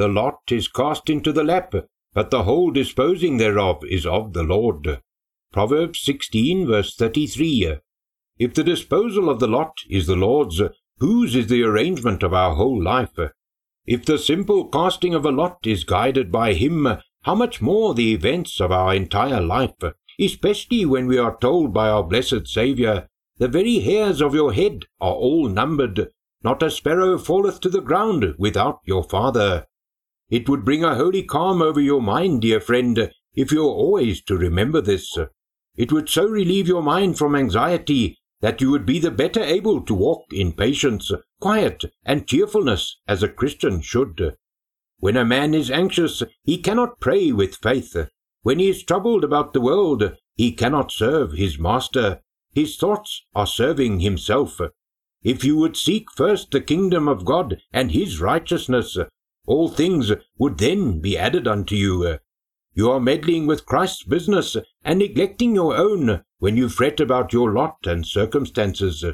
The lot is cast into the lap, but the whole disposing thereof is of the Lord. Proverbs 16, verse 33. If the disposal of the lot is the Lord's, whose is the arrangement of our whole life? If the simple casting of a lot is guided by Him, how much more the events of our entire life, especially when we are told by our blessed Saviour, The very hairs of your head are all numbered, not a sparrow falleth to the ground without your Father. It would bring a holy calm over your mind, dear friend, if you are always to remember this. It would so relieve your mind from anxiety that you would be the better able to walk in patience, quiet, and cheerfulness as a Christian should. When a man is anxious, he cannot pray with faith. When he is troubled about the world, he cannot serve his master. His thoughts are serving himself. If you would seek first the kingdom of God and his righteousness, all things would then be added unto you. You are meddling with Christ's business and neglecting your own when you fret about your lot and circumstances.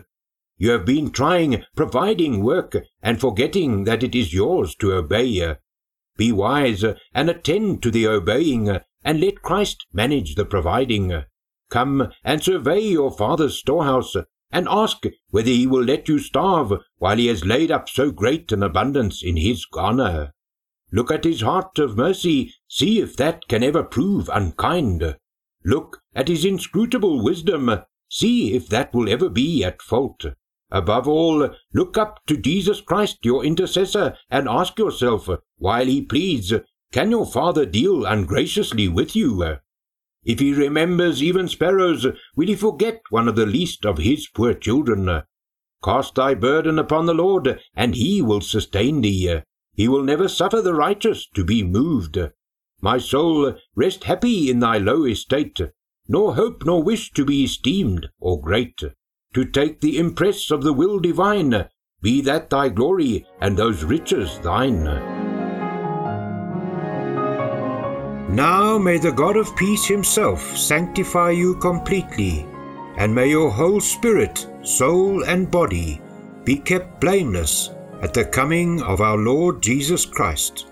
You have been trying providing work and forgetting that it is yours to obey. Be wise and attend to the obeying, and let Christ manage the providing. Come and survey your Father's storehouse, and ask whether he will let you starve while he has laid up so great an abundance in his garner. Look at his heart of mercy, see if that can ever prove unkind. Look at his inscrutable wisdom, see if that will ever be at fault. Above all, look up to Jesus Christ, your intercessor, and ask yourself, while he pleads, can your Father deal ungraciously with you? If he remembers even sparrows, will he forget one of the least of his poor children? Cast thy burden upon the Lord, and he will sustain thee. He will never suffer the righteous to be moved. My soul, rest happy in thy low estate, nor hope nor wish to be esteemed or great. To take the impress of the will divine, be that thy glory and those riches thine. Now may the God of peace himself sanctify you completely, and may your whole spirit, soul, and body be kept blameless at the coming of our Lord Jesus Christ.